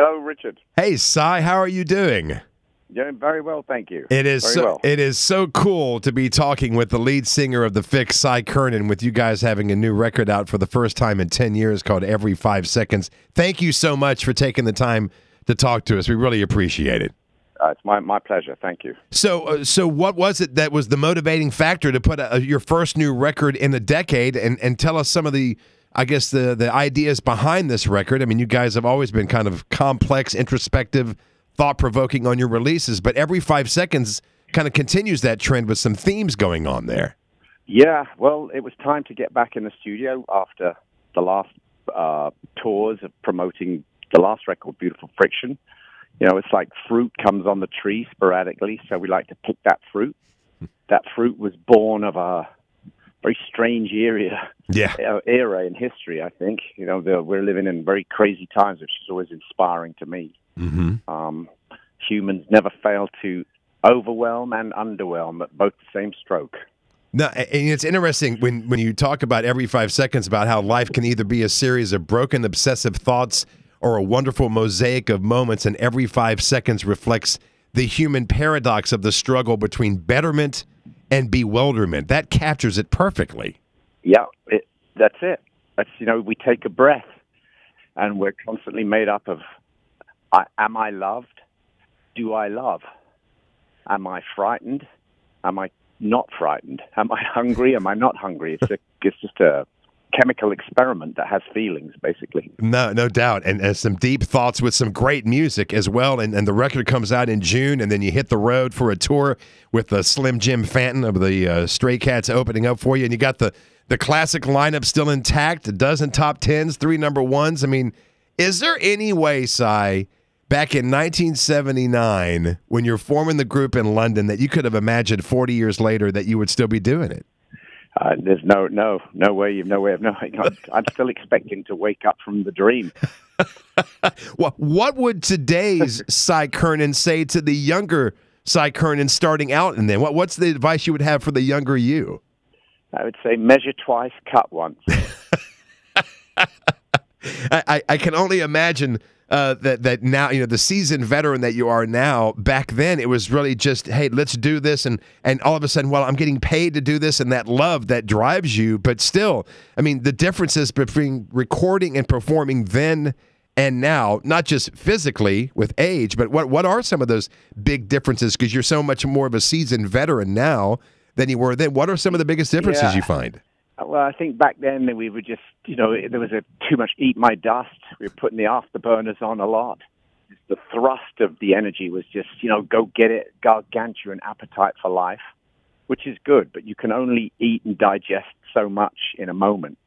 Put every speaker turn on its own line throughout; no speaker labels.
Hello, Richard.
Hey, Cy, how are you doing?
Doing very well, thank you.
It is
very
so,
well.
it is so cool to be talking with the lead singer of the Fixx, Cy Curnin, with you guys having a new record out for the first time in ten years called Every Five Seconds. Thank you so much for taking the time to talk to us. We really appreciate it.
Uh, it's my, my pleasure. Thank you.
So, uh, so what was it that was the motivating factor to put a, your first new record in a decade, and and tell us some of the, I guess the the ideas behind this record. I mean, you guys have always been kind of complex, introspective, thought provoking on your releases, but every five seconds kind of continues that trend with some themes going on there.
Yeah, well, it was time to get back in the studio after the last uh, tours of promoting the last record, Beautiful Friction. You know, it's like fruit comes on the tree sporadically, so we like to pick that fruit. That fruit was born of a very strange era,
Yeah.
era in history, I think. You know, the, we're living in very crazy times, which is always inspiring to me.
Mm-hmm.
Um, humans never fail to overwhelm and underwhelm at both the same stroke.
No, and it's interesting when when you talk about every five seconds about how life can either be a series of broken, obsessive thoughts or a wonderful mosaic of moments, and every five seconds reflects the human paradox of the struggle between betterment and bewilderment. That captures it perfectly.
Yeah, it, that's it. That's you know, we take a breath, and we're constantly made up of: I, Am I loved? Do I love? Am I frightened? Am I not frightened? Am I hungry? Am I not hungry? It's a, it's just a chemical experiment that has feelings, basically.
No, no doubt, and, and some deep thoughts with some great music as well. And, and the record comes out in June, and then you hit the road for a tour with the Slim Jim Phantom of the uh, Stray Cats opening up for you, and you got the the classic lineup still intact, a dozen top tens, three number ones. I mean, is there any way, Cy, back in 1979, when you're forming the group in London, that you could have imagined 40 years later that you would still be doing it?
Uh, there's no, no, no way. You've no way of knowing. I'm, I'm still expecting to wake up from the dream.
Well, what would today's Cy Curnin say to the younger Cy Curnin starting out? And then what, what's the advice you would have for the younger you?
I would say measure twice, cut once.
I, I, I can only imagine uh, that that now you know the seasoned veteran that you are now. Back then, it was really just hey, let's do this, and and all of a sudden, well, I'm getting paid to do this, and that love that drives you. But still, I mean, the differences between recording and performing then and now, not just physically with age, but what what are some of those big differences? Because you're so much more of a seasoned veteran now than you were then. What are some of the biggest differences
Yeah.
you find?
Well, I think back then we were just, you know, there was a too much eat my dust. We were putting the afterburners on a lot. The thrust of the energy was just, you know, go get it, gargantuan appetite for life, which is good, but you can only eat and digest so much in a moment.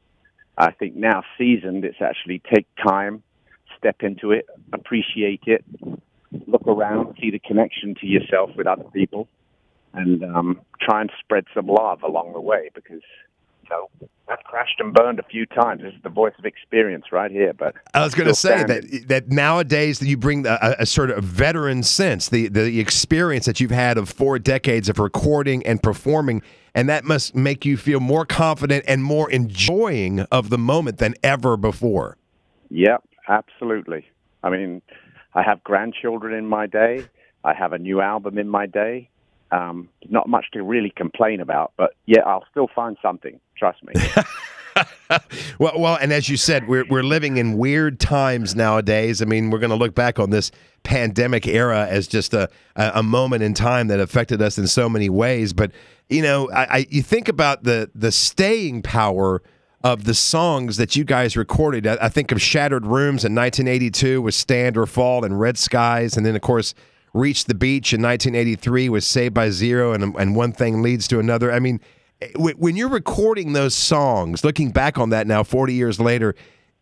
I think now seasoned, it's actually take time, step into it, appreciate it, look around, see the connection to yourself with other people, and um, try and spread some love along the way because know I've crashed and burned a few times. This is the voice of experience right here. But
I was going to say
standing.
that that nowadays that you bring a, a- a sort of veteran sense, the the experience that you've had of four decades of recording and performing, and that must make you feel more confident and more enjoying of the moment than ever before.
Yep, absolutely. I mean, I have grandchildren in my day. I have a new album in my day. Um, not much to really complain about, but yeah, I'll still find something. Trust me.
Well, well, and as you said, we're we're living in weird times nowadays. I mean, we're going to look back on this pandemic era as just a a moment in time that affected us in so many ways. But you know, I, I you think about the the staying power of the songs that you guys recorded. I, I think of Shuttered Rooms in 1982 with Stand or Fall and Red Skies, and then of course. Reach the Beach in 1983 was Saved by Zero, and, and one thing leads to another. I mean, eh, when when you're recording those songs, looking back on that now, 40 years later,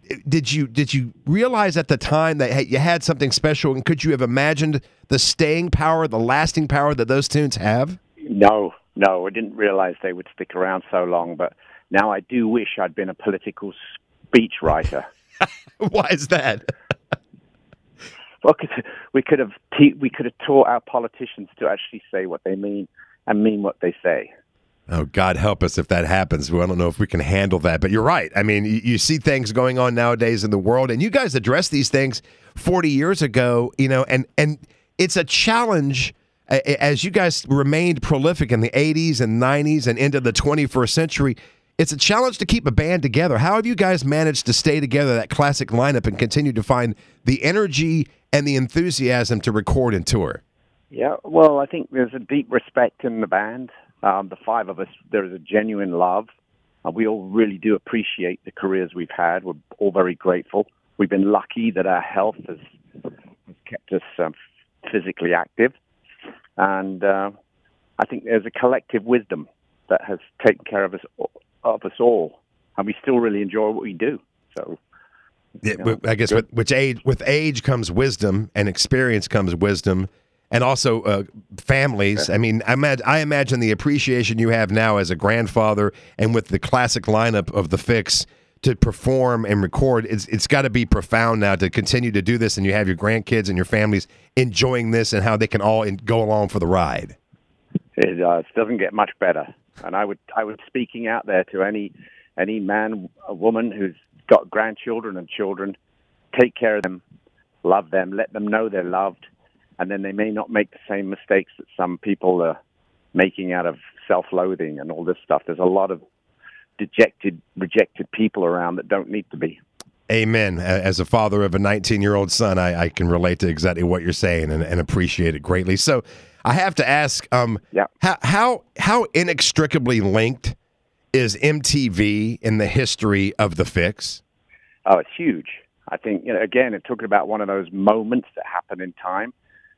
eh, did you did you realize at the time that you had something special, and could you have imagined the staying power, the lasting power that those tunes have?
No, no, I didn't realize they would stick around so long. But now I do wish I'd been a political speechwriter.
Why is that?
'Cause we could have te- we could have taught our politicians to actually say what they mean and mean what they say.
Oh, God help us if that happens. I don't know if we can handle that, but you're right. I mean, you, you, see things going on nowadays in the world, and you guys addressed these things 40 years ago, you know, and and it's a challenge as you guys remained prolific in the 80s and 90s and into the 21st century. It's a challenge to keep a band together. How have you guys managed to stay together, that classic lineup, and continue to find the energy and the enthusiasm to record and tour?
Yeah, well, I think there's a deep respect in the band. Um, the five of us, there is a genuine love. Uh, we all really do appreciate the careers we've had. We're all very grateful. We've been lucky that our health has, has kept us um, physically active. And uh, I think there's a collective wisdom that has taken care of us, of us all. And we still really enjoy what we do. So
yeah, I guess with, which age, with age comes wisdom, and experience comes wisdom, and also uh, families. I mean, I, imagine, I imagine the appreciation you have now as a grandfather, and with the classic lineup of the Fixx to perform and record, it's it's got to be profound now to continue to do this, and you have your grandkids and your families enjoying this, and how they can all in, go along for the ride.
It uh, doesn't get much better, and I would I would speaking out there to any any man, a woman who's got grandchildren and children, take care of them, love them, let them know they're loved and then they may not make the same mistakes that some people are making out of self-loathing and all this stuff. There's a lot of dejected, rejected people around that don't need to be.
Amen. As a father of a 19 year old son, I, I, can relate to exactly what you're saying and, and, appreciate it greatly. So I have to ask, um, yeah. how, how, how inextricably linked is MTV in the history of the Fixx?
Oh, it's huge. I think, you know, again, it talking about one of those moments that happen in time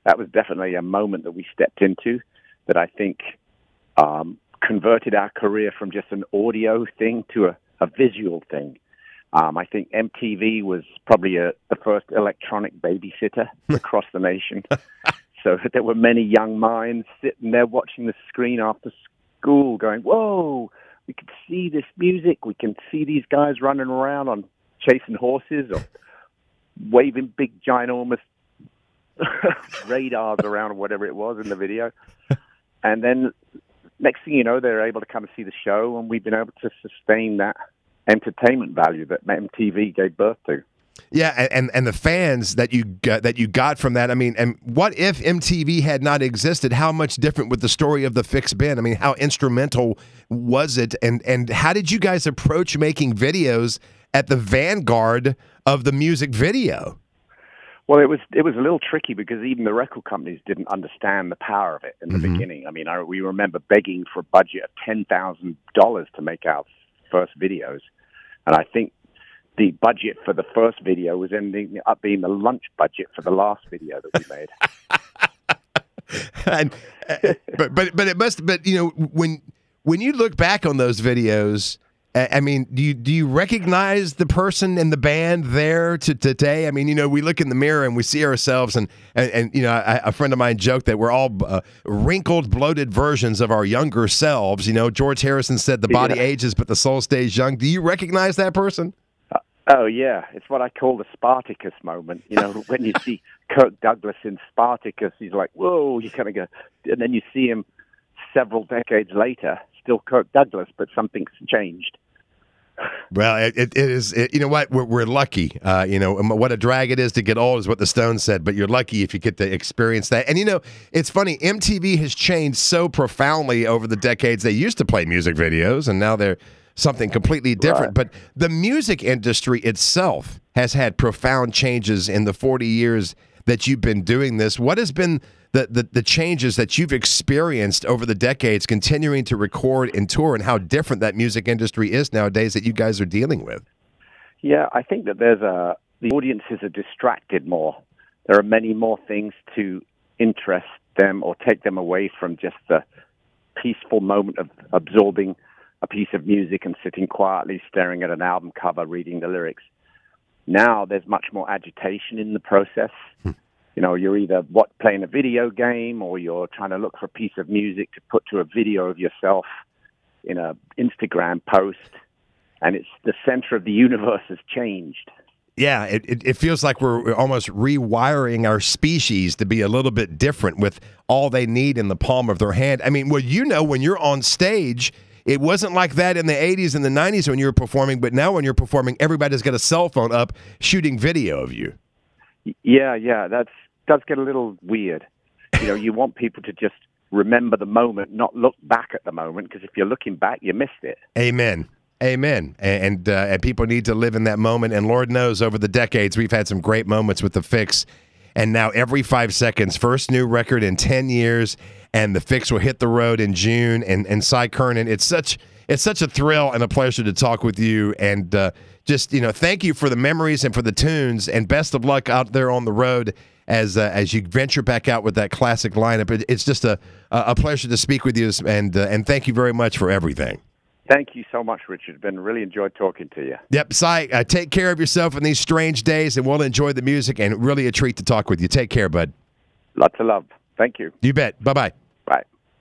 that was definitely a moment that we stepped into that I think um, converted our career from just an audio thing to a, a visual thing. Um, I think MTV was probably a, the first electronic babysitter across the nation. so there were many young minds sitting there watching the screen after school going, whoa, we can see this music. We can see these guys running around on chasing horses or waving big, ginormous radars around or whatever it was in the video. And then next thing you know, they're able to come and see the show, and we've been able to sustain that entertainment value that MTV gave birth to.
Yeah, and and the fans that you got, that you got from that. I mean, and what if MTV had not existed? How much different would the story of the Fixx been? I mean, how instrumental was it? And and how did you guys approach making videos at the vanguard of the music video?
Well, it was it was a little tricky because even the record companies didn't understand the power of it in the mm-hmm. beginning. I mean, I, we remember begging for a budget of ten thousand dollars to make our first videos, and I think the budget for the first video was ending up being the lunch budget for the last video that we made.
and, uh, but but but it must. But you know when when you look back on those videos I mean, do you do you recognize the person in the band there to today? I mean, you know, we look in the mirror and we see ourselves, and and, and you know, I, a friend of mine joked that we're all uh, wrinkled, bloated versions of our younger selves. You know, George Harrison said the body yeah. ages, but the soul stays young. Do you recognize that person?
Uh, oh yeah, it's what I call the Spartacus moment. You know, when you see Kirk Douglas in Spartacus, he's like, "Whoa!" You kind of go, and then you see him several decades later, still Kirk Douglas, but something's changed.
Well, it, it is. It, you know what? We're, we're lucky. Uh, you know what a drag it is to get old is what the Stones said. But you're lucky if you get to experience that. And you know, it's funny. MTV has changed so profoundly over the decades. They used to play music videos, and now they're something completely different. Right. But the music industry itself has had profound changes in the 40 years that you've been doing this. What has been the, the, the changes that you've experienced over the decades, continuing to record and tour, and how different that music industry is nowadays that you guys are dealing with?
Yeah, I think that there's a the audiences are distracted more. There are many more things to interest them or take them away from just the peaceful moment of absorbing a piece of music and sitting quietly staring at an album cover, reading the lyrics. Now there's much more agitation in the process. Hmm you know, you're either what playing a video game or you're trying to look for a piece of music to put to a video of yourself in a Instagram post, and it's the center of the universe has changed.
Yeah, it, it, it feels like we're almost rewiring our species to be a little bit different with all they need in the palm of their hand. I mean, well, you know, when you're on stage, it wasn't like that in the 80s and the 90s when you were performing, but now when you're performing, everybody's got a cell phone up shooting video of you.
Yeah, yeah, that's does get a little weird. You know, you want people to just remember the moment, not look back at the moment, because if you're looking back, you missed it.
Amen. Amen. And uh, and people need to live in that moment. And Lord knows, over the decades, we've had some great moments with the Fixx. And now every five seconds, first new record in ten years, and the Fixx will hit the road in June. And and Cy Curnin, it's such it's such a thrill and a pleasure to talk with you. And uh, just you know, thank you for the memories and for the tunes. And best of luck out there on the road as uh, as you venture back out with that classic lineup. It, it's just a a pleasure to speak with you. And uh, and thank you very much for everything.
Thank you so much, Richard. Been really enjoyed talking to you.
Yep, Cy, uh, take care of yourself in these strange days, and we'll enjoy the music. And really a treat to talk with you. Take care, bud.
Lots of love. Thank you.
You bet. Bye bye.